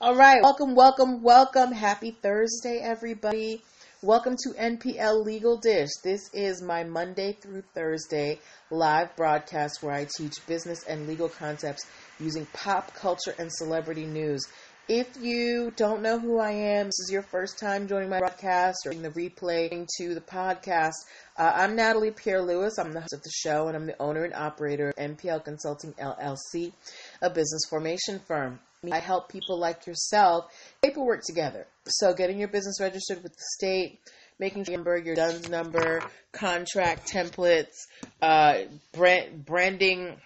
All right, welcome, welcome, welcome. Happy Thursday, everybody. Welcome to NPL Legal Dish. This is my Monday through Thursday live broadcast where I teach business and legal concepts using pop culture and celebrity news. If you don't know who I am, this is your first time joining my broadcast or the replay to the podcast. Uh, I'm Natalie Pierre Lewis. I'm the host of the show and I'm the owner and operator of NPL Consulting LLC, a business formation firm. I help people like yourself paperwork together. So getting your business registered with the state, making sure your DUNS number, contract templates, uh, brand, branding,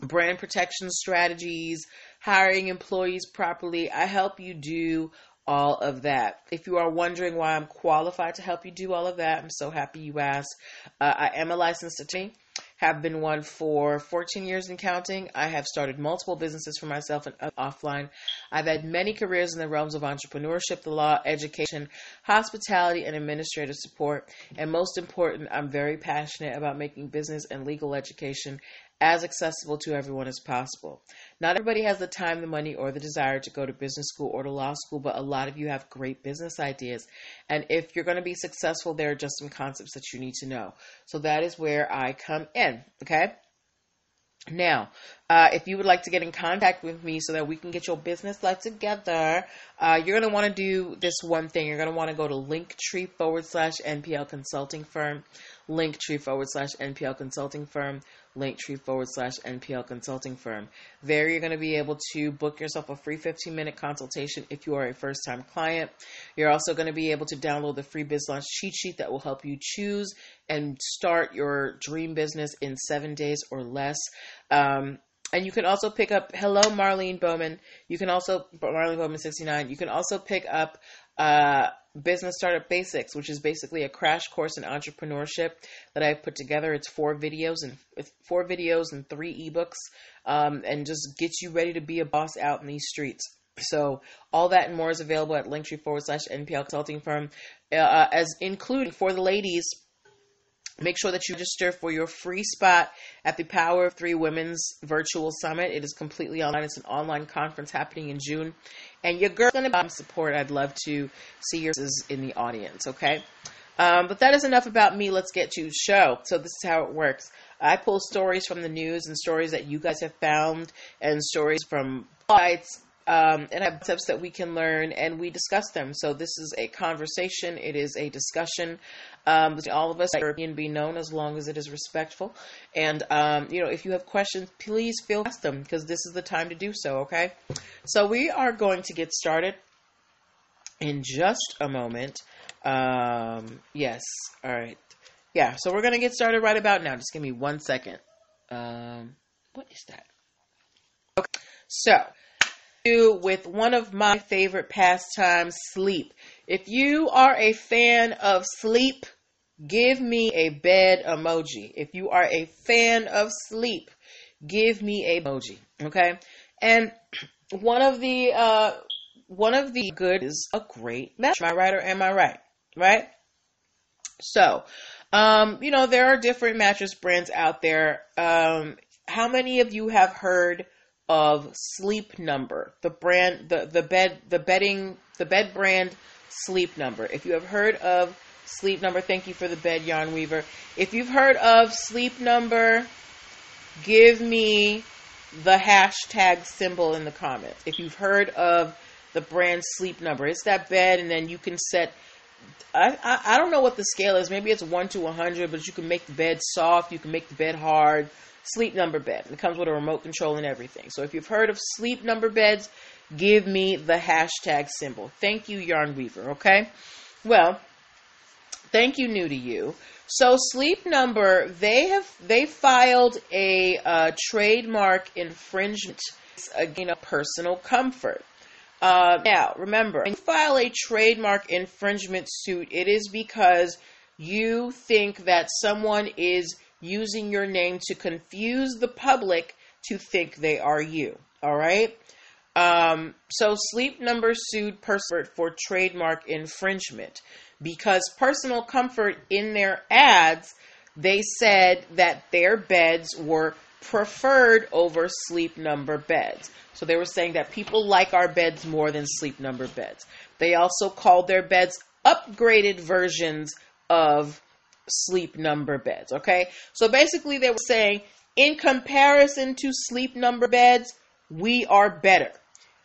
brand protection strategies, hiring employees properly. I help you do all of that. If you are wondering why I'm qualified to help you do all of that, I'm so happy you asked. Uh, I am a licensed attorney have been one for 14 years and counting. I have started multiple businesses for myself and offline. I've had many careers in the realms of entrepreneurship, the law, education, hospitality, and administrative support. And most important, I'm very passionate about making business and legal education as accessible to everyone as possible. Not everybody has the time, the money, or the desire to go to business school or to law school, but a lot of you have great business ideas. And if you're going to be successful, there are just some concepts that you need to know. So that is where I come in. Okay. Now, uh, if you would like to get in contact with me so that we can get your business life together, uh, you're going to want to do this one thing. You're going to want to go to linktree forward slash NPL consulting firm, linktree forward slash NPL consulting firm linktree forward slash NPL consulting firm. There you're going to be able to book yourself a free 15 minute consultation if you are a first time client. You're also going to be able to download the free biz launch cheat sheet that will help you choose and start your dream business in seven days or less. Um, and you can also pick up hello marlene bowman you can also marlene bowman 69 you can also pick up uh, Business Startup Basics, which is basically a crash course in entrepreneurship that I've put together. It's four videos and four videos and three ebooks, um, and just gets you ready to be a boss out in these streets. So all that and more is available at linktree forward slash NPL consulting firm, uh, as including for the ladies Make sure that you register for your free spot at the Power of Three Women's Virtual Summit. It is completely online. It's an online conference happening in June. And your girl's going to support. I'd love to see yours in the audience, okay? Um, but that is enough about me. Let's get to show. So this is how it works. I pull stories from the news and stories that you guys have found and stories from sites um, and have tips that we can learn and we discuss them. So this is a conversation. It is a discussion um, all of us. European be known as long as it is respectful. And um, you know, if you have questions, please feel ask them because this is the time to do so. Okay. So we are going to get started in just a moment. Um, yes. All right. Yeah. So we're gonna get started right about now. Just give me one second. Um, what is that? Okay. So with one of my favorite pastimes, sleep. If you are a fan of sleep, give me a bed emoji. If you are a fan of sleep, give me a emoji. Okay? And one of the uh one of the good is a great match. Am I right or am I right? Right? So, um, you know, there are different mattress brands out there. Um, how many of you have heard of Sleep Number, the brand, the the bed, the bedding, the bed brand Sleep Number. If you have heard of Sleep Number, thank you for the bed, Yarn Weaver. If you've heard of Sleep Number, give me the hashtag symbol in the comments. If you've heard of the brand Sleep Number, it's that bed, and then you can set. I, I, I don't know what the scale is. Maybe it's one to a hundred, but you can make the bed soft. You can make the bed hard sleep number bed. It comes with a remote control and everything. So if you've heard of sleep number beds, give me the hashtag symbol. Thank you, Yarn Weaver. Okay. Well, thank you, new to you. So Sleep Number, they have they filed a uh, trademark infringement against personal comfort. Uh, now, remember, when you file a trademark infringement suit, it is because you think that someone is using your name to confuse the public to think they are you. All right. Um, so Sleep Number sued Personal for trademark infringement because Personal Comfort in their ads they said that their beds were preferred over sleep number beds. So they were saying that people like our beds more than sleep number beds. They also called their beds upgraded versions of sleep number beds. Okay. So basically, they were saying in comparison to sleep number beds, we are better.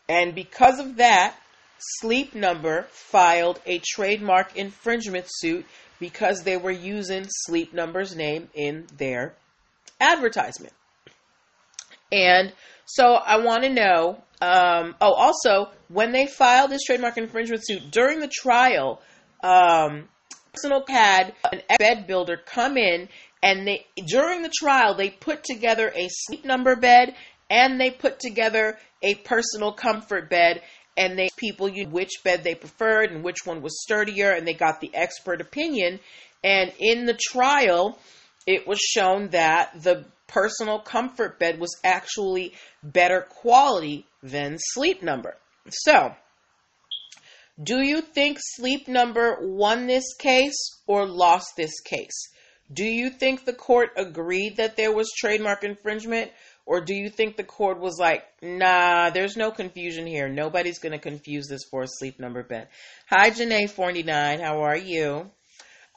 And because of that, Sleep Number filed a trademark infringement suit because they were using Sleep Number's name in their advertisement. And so I want to know. Um, oh, also, when they filed this trademark infringement suit during the trial, um, Personal had an bed builder come in and they during the trial they put together a sleep number bed and they put together a personal comfort bed and they people you which bed they preferred and which one was sturdier and they got the expert opinion. And in the trial it was shown that the personal comfort bed was actually better quality than sleep number. So do you think sleep number won this case or lost this case? Do you think the court agreed that there was trademark infringement or do you think the court was like, nah, there's no confusion here. Nobody's going to confuse this for a sleep number bed. Hi, Janae49. How are you?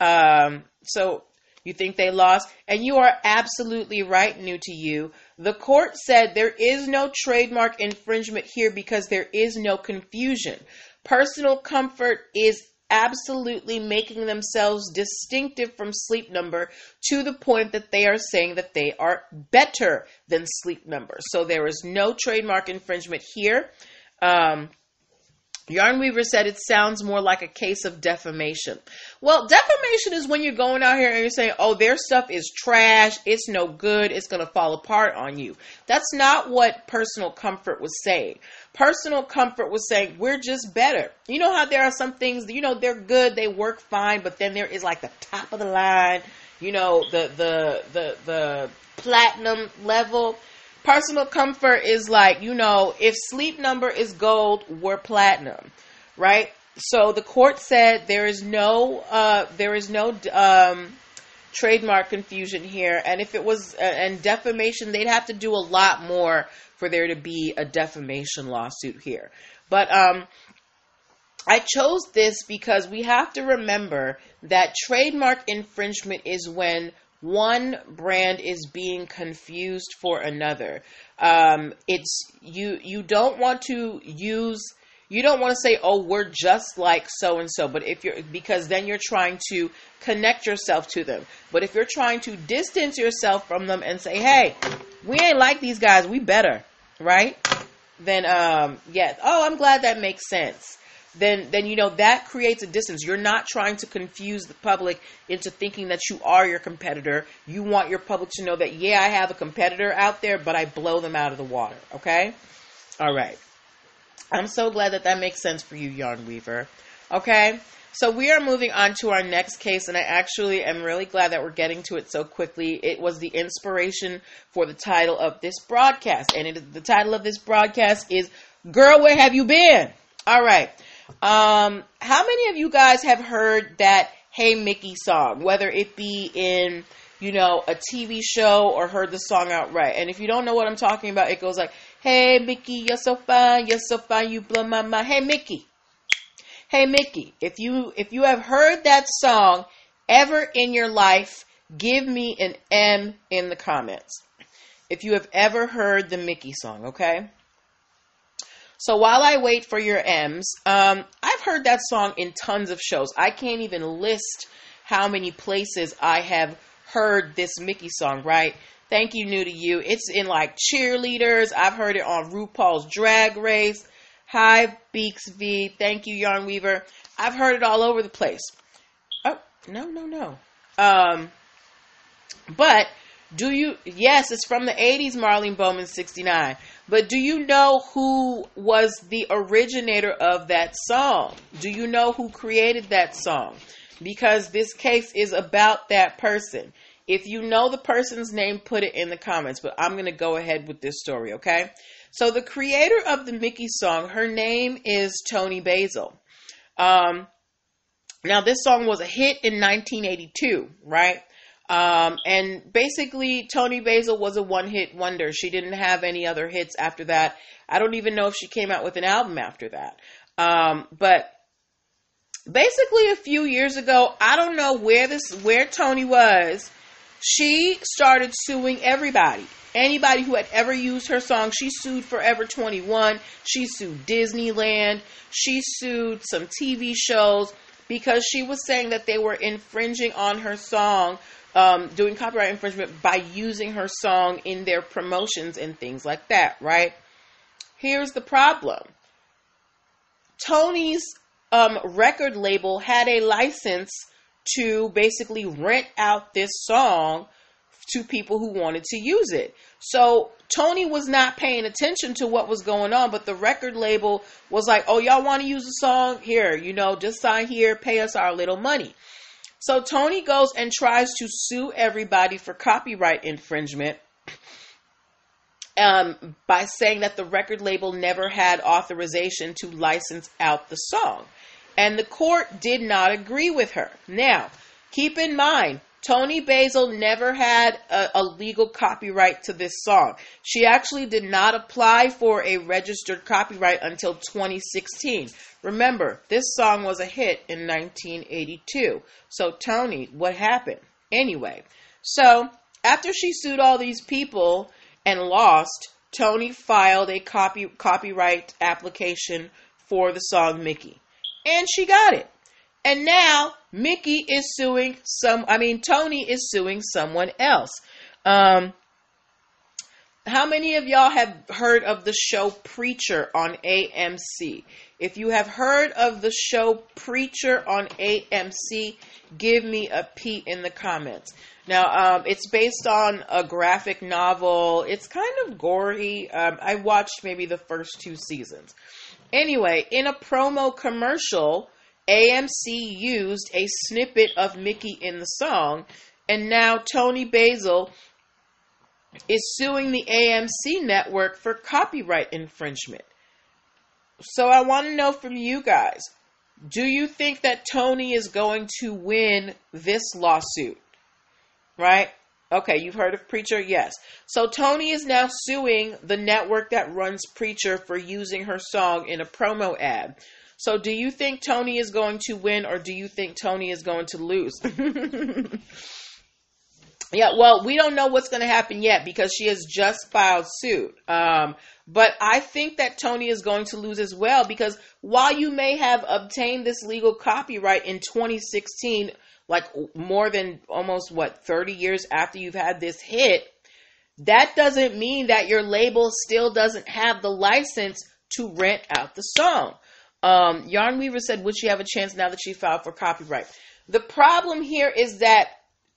Um, so you think they lost? And you are absolutely right, new to you. The court said there is no trademark infringement here because there is no confusion. Personal comfort is absolutely making themselves distinctive from Sleep Number to the point that they are saying that they are better than Sleep Number. So there is no trademark infringement here. Um, Yarn Weaver said it sounds more like a case of defamation. Well, defamation is when you're going out here and you're saying, oh, their stuff is trash, it's no good, it's going to fall apart on you. That's not what personal comfort was saying. Personal comfort was saying, we're just better. You know how there are some things, you know, they're good, they work fine, but then there is like the top of the line, you know, the, the, the, the platinum level personal comfort is like, you know, if sleep number is gold, we're platinum, right? So the court said there is no, uh, there is no um, trademark confusion here, and if it was uh, and defamation, they'd have to do a lot more for there to be a defamation lawsuit here. But um, I chose this because we have to remember that trademark infringement is when one brand is being confused for another. Um, it's you. You don't want to use. You don't want to say, "Oh, we're just like so and so," but if you're because then you're trying to connect yourself to them. But if you're trying to distance yourself from them and say, "Hey, we ain't like these guys. We better," right? Then, um, yes. Oh, I'm glad that makes sense then then you know that creates a distance. You're not trying to confuse the public into thinking that you are your competitor. You want your public to know that yeah, I have a competitor out there, but I blow them out of the water. Okay, all right. I'm so glad that that makes sense for you, Yarn Weaver. Okay. So we are moving on to our next case, and I actually am really glad that we're getting to it so quickly. It was the inspiration for the title of this broadcast, and it, the title of this broadcast is "Girl, Where Have You Been?" All right. Um, how many of you guys have heard that Hey Mickey song, whether it be in, you know, a TV show or heard the song outright? And if you don't know what I'm talking about, it goes like, Hey Mickey, you're so fine, you're so fine, you blow my mind. Hey Mickey. Hey Mickey, if you if you have heard that song ever in your life, give me an M in the comments. If you have ever heard the Mickey song, okay? So while I wait for your M's, um, I've heard that song in tons of shows. I can't even list how many places I have heard this Mickey song, right? Thank you, new to you. It's in like cheerleaders. I've heard it on RuPaul's Drag Race. Hi, Beaks V. Thank you, Yarn Weaver. I've heard it all over the place. Oh, no, no, no. Um, but do you, yes, it's from the 80s, Marlene Bowman 69. But do you know who was the originator of that song? Do you know who created that song? Because this case is about that person. If you know the person's name, put it in the comments. But I'm going to go ahead with this story, okay? So, the creator of the Mickey song, her name is Toni Basil. Um, now, this song was a hit in 1982, right? Um, and basically, Toni Basil was a one hit wonder. She didn't have any other hits after that. I don't even know if she came out with an album after that. Um, but basically, a few years ago, I don't know where this, where Toni was. She started suing everybody. Anybody who had ever used her song, she sued Forever 21. She sued Disneyland. She sued some TV shows because she was saying that they were infringing on her song, um, doing copyright infringement by using her song in their promotions and things like that, right? Here's the problem Toni's um, record label had a license to basically rent out this song to people who wanted to use it. So Toni was not paying attention to what was going on, but the record label was like, "Oh, y'all want to use the song? Here, you know, just sign here, pay us our little money." So Toni goes and tries to sue everybody for copyright infringement um, by saying that the record label never had authorization to license out the song. And the court did not agree with her. Now, keep in mind, Toni Basil never had a, a, legal copyright to this song. She actually did not apply for a registered copyright until 2016. Remember, this song was a hit in 1982. So, Toni, what happened? Anyway, so after she sued all these people and lost, Toni filed a copy, copyright application for the song Mickey. And she got it. And now Mickey is suing some, I mean, Toni is suing someone else. Um, how many of y'all have heard of the show Preacher on AMC? If you have heard of the show Preacher on AMC, give me a P in the comments. Now, um, it's based on a graphic novel. It's kind of gory. Um, I watched maybe the first two seasons. Anyway, in a promo commercial, AMC used a snippet of Mickey in the song, and now Toni Basil is suing the AMC network for copyright infringement. So I want to know from you guys do you think that Toni is going to win this lawsuit? Right? Okay, you've heard of Preacher? Yes. So Toni is now suing the network that runs Preacher for using her song in a promo ad. So, do you think Toni is going to win or do you think Toni is going to lose? yeah, well, we don't know what's going to happen yet because she has just filed suit. Um, but I think that Toni is going to lose as well because while you may have obtained this legal copyright in 2016, like more than almost what 30 years after you've had this hit, that doesn't mean that your label still doesn't have the license to rent out the song. Um, Yarn Weaver said, would she have a chance now that she filed for copyright? The problem here is that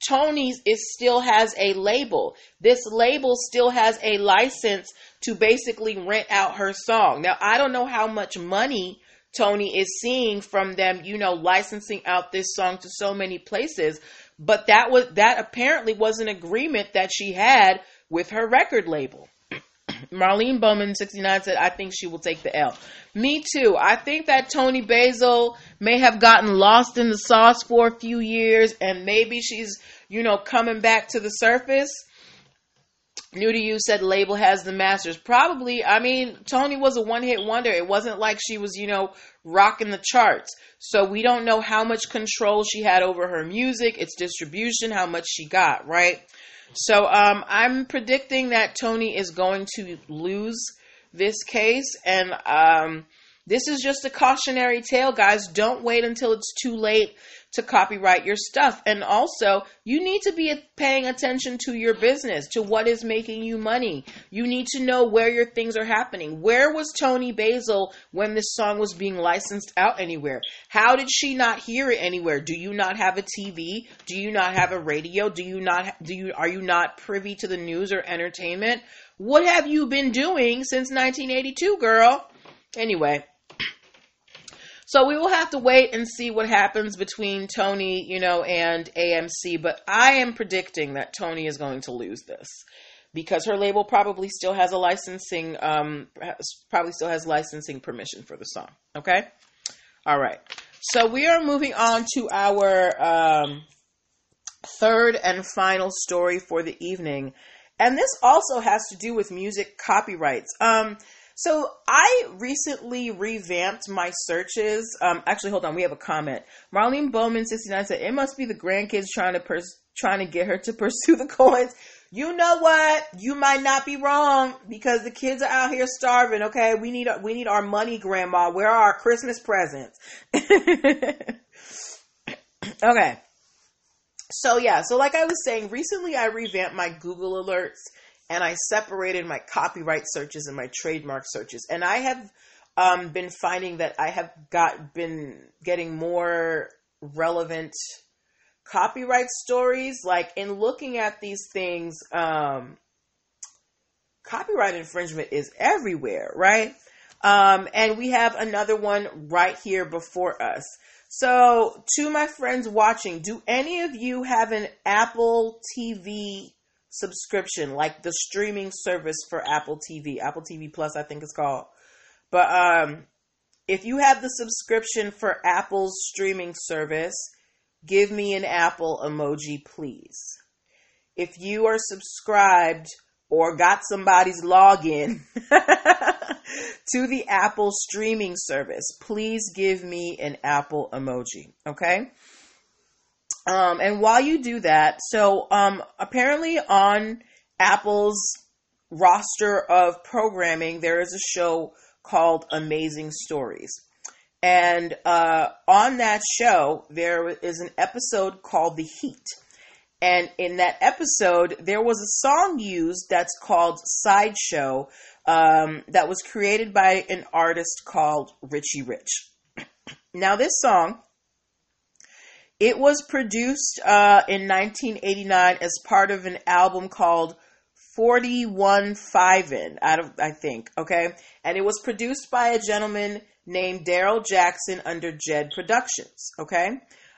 Toni's is still has a label. This label still has a license to basically rent out her song. Now, I don't know how much money Toni is seeing from them, you know, licensing out this song to so many places, but that was that apparently was an agreement that she had with her record label. Marlene Bowman, 69, said, I think she will take the L. Me too. I think that Toni Basil may have gotten lost in the sauce for a few years and maybe she's, you know, coming back to the surface. New to You said label has the masters. Probably. I mean, Toni was a one hit wonder. It wasn't like she was, you know, rocking the charts. So we don't know how much control she had over her music, its distribution, how much she got, right? So um, I'm predicting that Toni is going to lose this case, and um, this is just a cautionary tale, guys. Don't wait until it's too late to copyright your stuff. And also, you need to be paying attention to your business, to what is making you money. You need to know where your things are happening. Where was Toni Basil when this song was being licensed out anywhere? How did she not hear it anywhere? Do you not have a TV? Do you not have a radio? Do you not do you are you not privy to the news or entertainment? What have you been doing since 1982, girl? Anyway, so we will have to wait and see what happens between Toni, you know, and AMC. But I am predicting that Toni is going to lose this because her label probably still has a licensing, um, probably still has licensing permission for the song. Okay. All right. So we are moving on to our um, third and final story for the evening. And this also has to do with music copyrights. Um, so I recently revamped my searches. Um, actually, hold on, we have a comment. Marlene Bowman sixty nine said it must be the grandkids trying to pers- trying to get her to pursue the coins. You know what? You might not be wrong because the kids are out here starving. Okay, we need we need our money, Grandma. Where are our Christmas presents? okay. So yeah, so like I was saying, recently I revamped my Google alerts and I separated my copyright searches and my trademark searches. And I have um, been finding that I have got been getting more relevant copyright stories. Like in looking at these things, um, copyright infringement is everywhere, right? Um, and we have another one right here before us. So, to my friends watching, do any of you have an Apple TV subscription, like the streaming service for Apple TV, Apple TV Plus, I think it's called. But um, if you have the subscription for Apple's streaming service, give me an Apple emoji, please. If you are subscribed or got somebody's login to the Apple streaming service, please give me an Apple emoji, okay? Um, and while you do that, so um, apparently on Apple's roster of programming, there is a show called Amazing Stories. And uh, on that show, there is an episode called The Heat. And in that episode, there was a song used that's called Sideshow um, that was created by an artist called Richie Rich. now, this song it was produced uh, in 1989 as part of an album called 41 Fivin, out of I think, okay? And it was produced by a gentleman named Daryl Jackson under Jed Productions, okay?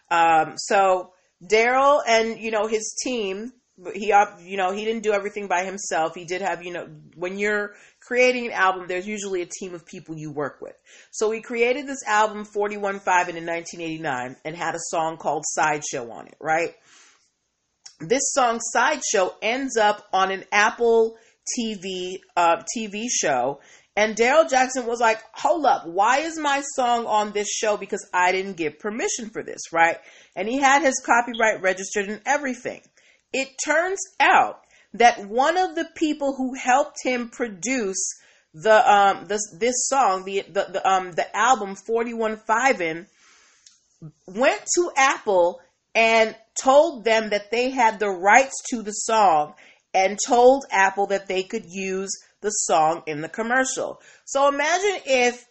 Um, so Daryl and you know his team, he you know he didn't do everything by himself. He did have you know when you're creating an album, there's usually a team of people you work with. So we created this album 41 5 in 1989 and had a song called Sideshow on it, right? This song Sideshow ends up on an Apple TV uh, TV show. And Daryl Jackson was like, hold up, why is my song on this show? Because I didn't give permission for this, right? And he had his copyright registered and everything. It turns out that one of the people who helped him produce the um this this song the the, the um the album 41 5 in went to Apple and told them that they had the rights to the song and told Apple that they could use the song in the commercial. So imagine if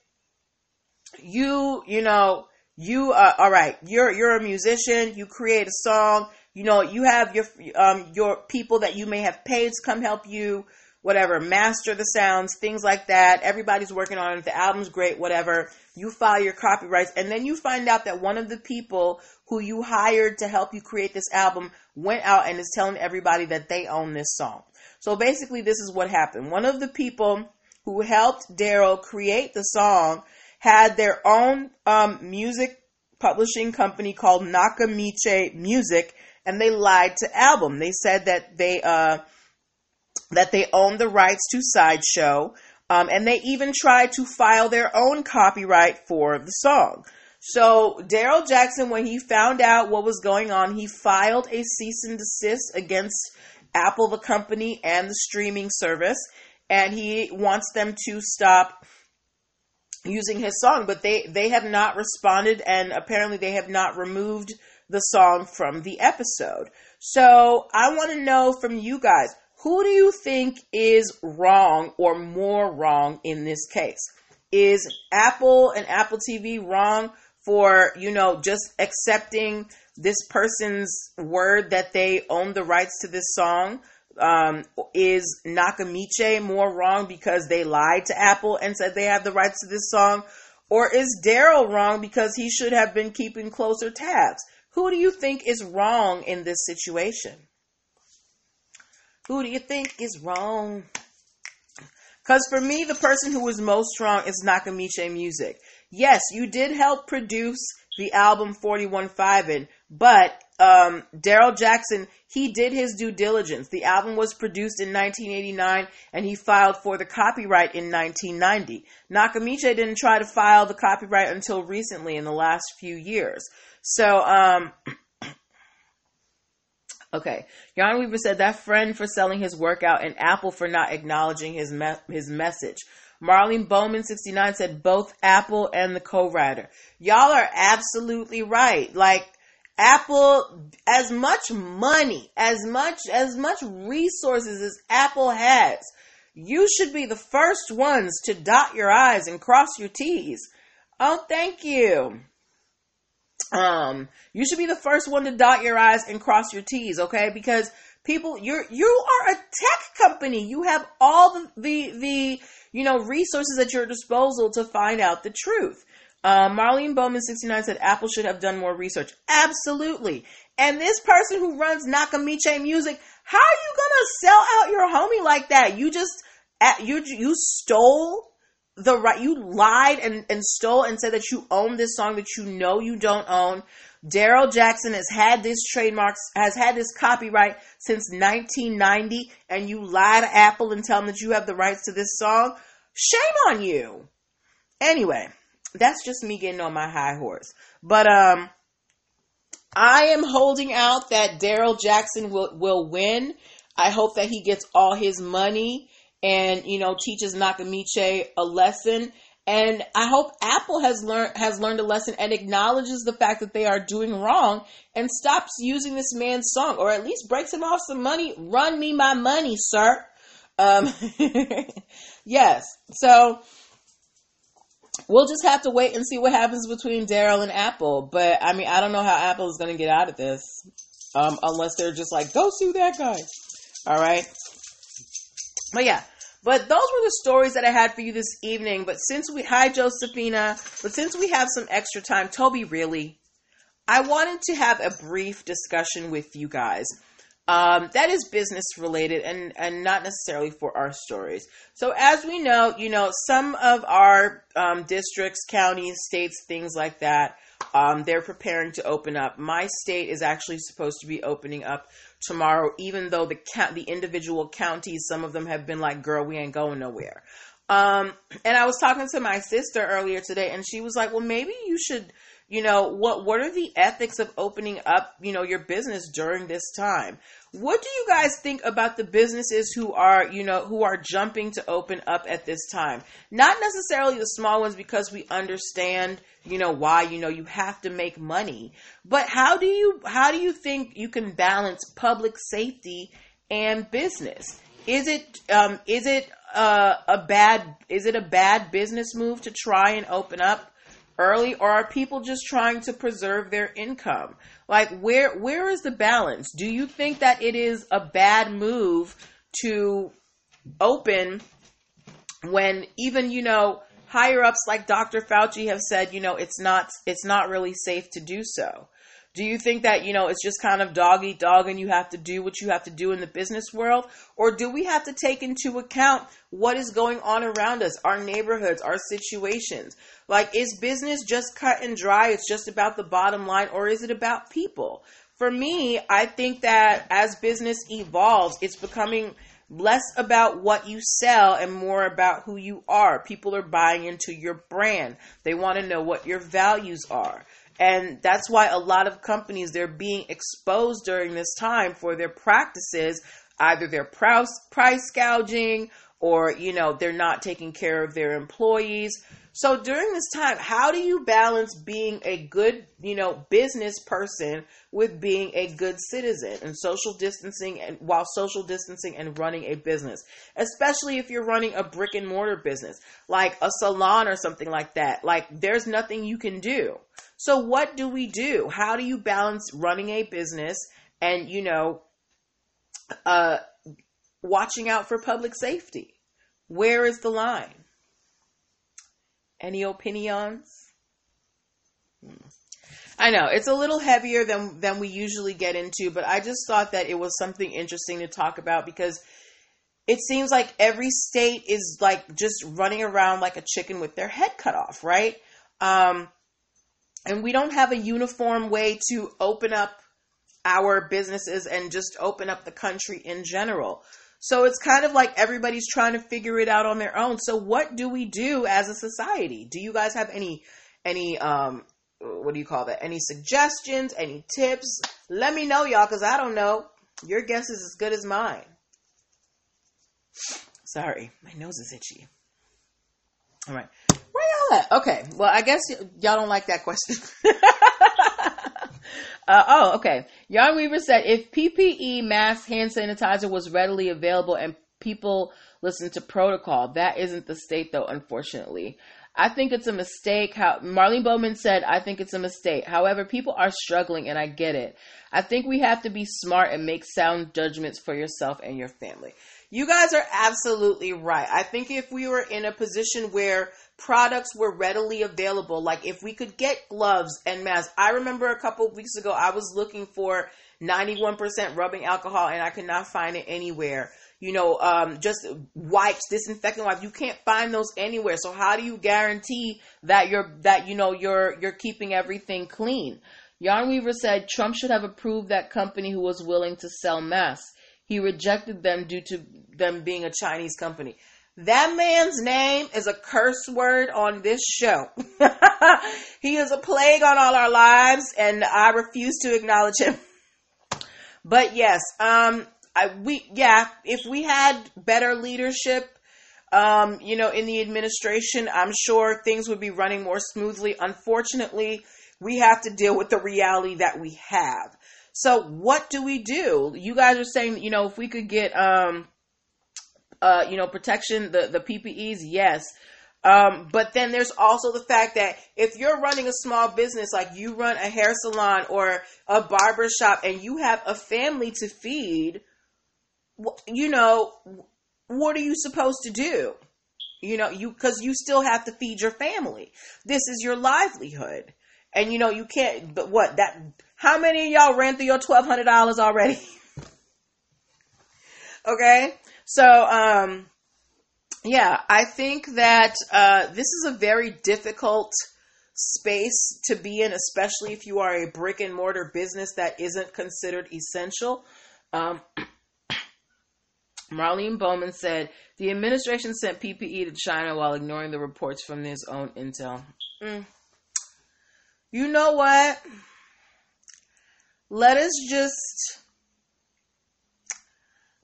you, you know, you uh, all right, you're you're a musician, you create a song, you know, you have your um, your people that you may have paid to come help you, whatever, master the sounds, things like that. Everybody's working on it. The album's great, whatever. You file your copyrights, and then you find out that one of the people who you hired to help you create this album went out and is telling everybody that they own this song. So basically, this is what happened. One of the people who helped Daryl create the song had their own um, music publishing company called Nakamiche Music and they lied to album. They said that they uh, that they owned the rights to Sideshow, um, and they even tried to file their own copyright for the song. So Daryl Jackson, when he found out what was going on, he filed a cease and desist against Apple, the company, and the streaming service, and he wants them to stop using his song. But they they have not responded, and apparently they have not removed the song from the episode. So I want to know from you guys who do you think is wrong or more wrong in this case? Is Apple and Apple TV wrong for, you know, just accepting this person's word that they own the rights to this song? Um, is Nakamiche more wrong because they lied to Apple and said they have the rights to this song? Or is Daryl wrong because he should have been keeping closer tabs? Who do you think is wrong in this situation? Who do you think is wrong? Because for me, the person who was most wrong is Nakamiche Music. Yes, you did help produce the album 41 5 but um, Daryl Jackson, he did his due diligence. The album was produced in 1989 and he filed for the copyright in 1990. Nakamiche didn't try to file the copyright until recently in the last few years. So, um, okay. Yarn Weaver said that friend for selling his workout and Apple for not acknowledging his, me- his message. Marlene Bowman 69 said both Apple and the co-writer. Y'all are absolutely right. Like, Apple, as much money, as much, as much resources as Apple has, you should be the first ones to dot your I's and cross your T's. Oh, thank you. Um, you should be the first one to dot your I's and cross your T's, okay? Because people, you're, you are a tech company. You have all the, the, the, you know, resources at your disposal to find out the truth. Uh, Marlene Bowman 69 said Apple should have done more research. Absolutely. And this person who runs Nakamiche Music, how are you gonna sell out your homie like that? You just you you stole the right. You lied and and stole and said that you own this song that you know you don't own. Daryl Jackson has had this trademark, has had this copyright since 1990, and you lie to Apple and tell them that you have the rights to this song. Shame on you. Anyway that's just me getting on my high horse. But um I am holding out that Daryl Jackson will will win. I hope that he gets all his money and you know teaches Nakamiche a lesson. And I hope Apple has learned has learned a lesson and acknowledges the fact that they are doing wrong and stops using this man's song, or at least breaks him off some money. Run me my money, sir. Um, yes. So we'll just have to wait and see what happens between Daryl and Apple. But I mean, I don't know how Apple is going to get out of this, um, unless they're just like, go sue that guy. All right. But yeah, but those were the stories that I had for you this evening. But since we, hi Josephina, but since we have some extra time, Toby, really, I wanted to have a brief discussion with you guys um, that is business related and, and not necessarily for our stories. So, as we know, you know, some of our um, districts, counties, states, things like that, um, they're preparing to open up. My state is actually supposed to be opening up tomorrow, even though the count, the individual counties, some of them have been like, "Girl, we ain't going nowhere." Um, and I was talking to my sister earlier today, and she was like, "Well, maybe you should." You know what what are the ethics of opening up you know your business during this time? What do you guys think about the businesses who are you know who are jumping to open up at this time? Not necessarily the small ones because we understand you know why you know you have to make money. But how do you how do you think you can balance public safety and business? Is it um, is it uh, a bad is it a bad business move to try and open up early or are people just trying to preserve their income? Like where where is the balance? Do you think that it is a bad move to open when even, you know, higher ups like Dr. Fauci have said, you know, it's not it's not really safe to do so? Do you think that, you know, it's just kind of dog eat dog and you have to do what you have to do in the business world? Or do we have to take into account what is going on around us, our neighborhoods, our situations? Like, is business just cut and dry? It's just about the bottom line, or is it about people? For me, I think that as business evolves, it's becoming less about what you sell and more about who you are. People are buying into your brand. They want to know what your values are. And that's why a lot of companies they're being exposed during this time for their practices, either their price price gouging or you know, they're not taking care of their employees. So during this time, how do you balance being a good, you know, business person with being a good citizen and social distancing and while social distancing and running a business, especially if you're running a brick and mortar business like a salon or something like that. Like there's nothing you can do. So what do we do? How do you balance running a business and, you know, uh watching out for public safety? Where is the line? Any opinions? Hmm. I know it's a little heavier than than we usually get into, but I just thought that it was something interesting to talk about because it seems like every state is like just running around like a chicken with their head cut off, right? Um, and we don't have a uniform way to open up our businesses and just open up the country in general. So it's kind of like everybody's trying to figure it out on their own. So what do we do as a society? Do you guys have any any um what do you call that? Any suggestions, any tips? Let me know y'all cuz I don't know. Your guess is as good as mine. Sorry, my nose is itchy. All right. Where y'all at? Okay. Well, I guess y- y'all don't like that question. uh, oh, okay. Yarn Weaver said if PPE, mask, hand sanitizer was readily available and people listened to protocol, that isn't the state though, unfortunately. I think it's a mistake. How Marlene Bowman said, I think it's a mistake. However, people are struggling and I get it. I think we have to be smart and make sound judgments for yourself and your family. You guys are absolutely right. I think if we were in a position where products were readily available, like if we could get gloves and masks. I remember a couple weeks ago, I was looking for 91% rubbing alcohol and I could not find it anywhere. You know, um, just wipes, disinfectant wipes. You can't find those anywhere. So how do you guarantee that you're that you know you're you're keeping everything clean? Yarn Weaver said Trump should have approved that company who was willing to sell masks. He rejected them due to them being a Chinese company. That man's name is a curse word on this show. he is a plague on all our lives, and I refuse to acknowledge him. But yes, um, I we yeah, if we had better leadership, um, you know, in the administration, I'm sure things would be running more smoothly. Unfortunately, we have to deal with the reality that we have. So, what do we do? You guys are saying, you know, if we could get um uh, you know, protection, the, the PPEs, yes. Um, but then there's also the fact that if you're running a small business, like you run a hair salon or a barber shop and you have a family to feed, you know, what are you supposed to do? You know, you, cause you still have to feed your family. This is your livelihood. And you know, you can't, but what, that, how many of y'all ran through your $1,200 already? okay. So, um, yeah, I think that uh, this is a very difficult space to be in, especially if you are a brick and mortar business that isn't considered essential. Um, Marlene Bowman said the administration sent PPE to China while ignoring the reports from its own intel. Mm. You know what? Let us just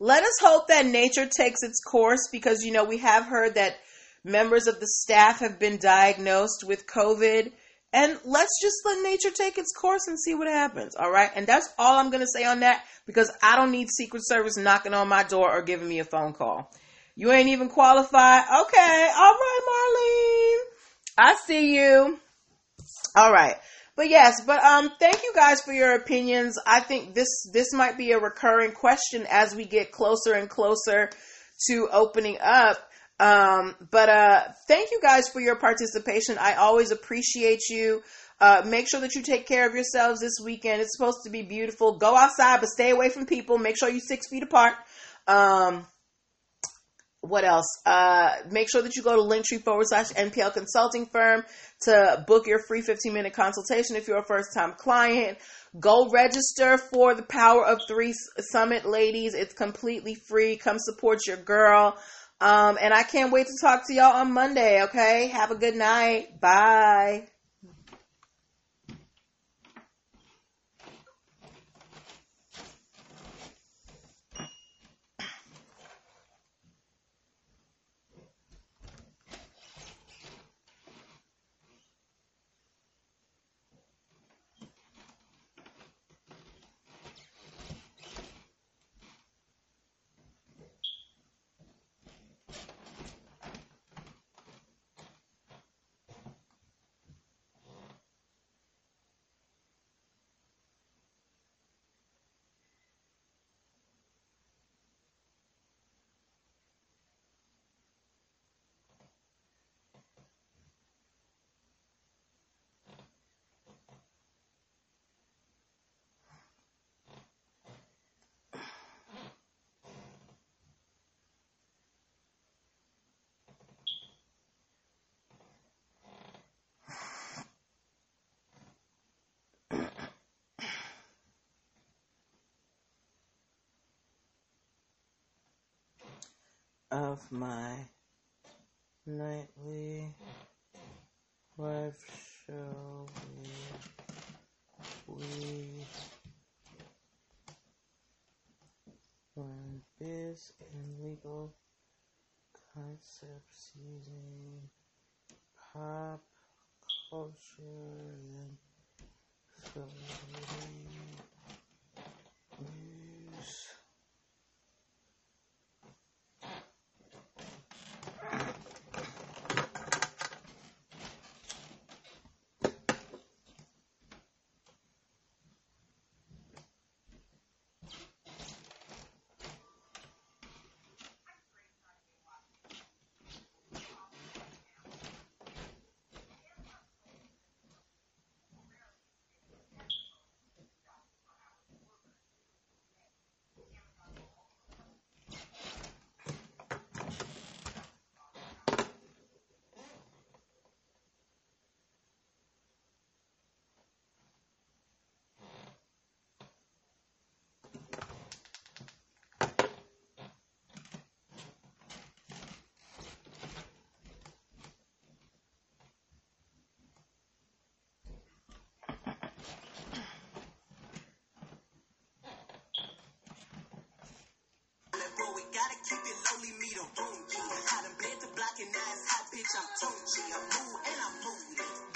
let us hope that nature takes its course because, you know, we have heard that members of the staff have been diagnosed with COVID. And let's just let nature take its course and see what happens. All right. And that's all I'm going to say on that because I don't need Secret Service knocking on my door or giving me a phone call. You ain't even qualified. Okay. All right, Marlene. I see you. All right. But yes, but um, thank you guys for your opinions. I think this this might be a recurring question as we get closer and closer to opening up. Um, but uh, thank you guys for your participation. I always appreciate you. Uh, make sure that you take care of yourselves this weekend. It's supposed to be beautiful. Go outside, but stay away from people. Make sure you're six feet apart. Um, what else? Uh, make sure that you go to linktree forward slash NPL consulting firm to book your free 15 minute consultation if you're a first time client. Go register for the Power of Three Summit, ladies. It's completely free. Come support your girl. Um, and I can't wait to talk to y'all on Monday, okay? Have a good night. Bye. Of my nightly live show. We, we learn biz and legal concepts using pop culture and celebrity news. Bro, we gotta keep it lowly, me the room key. I done bled the block and now it's hot, bitch. I'm Tunchi. I'm rude and I'm moody.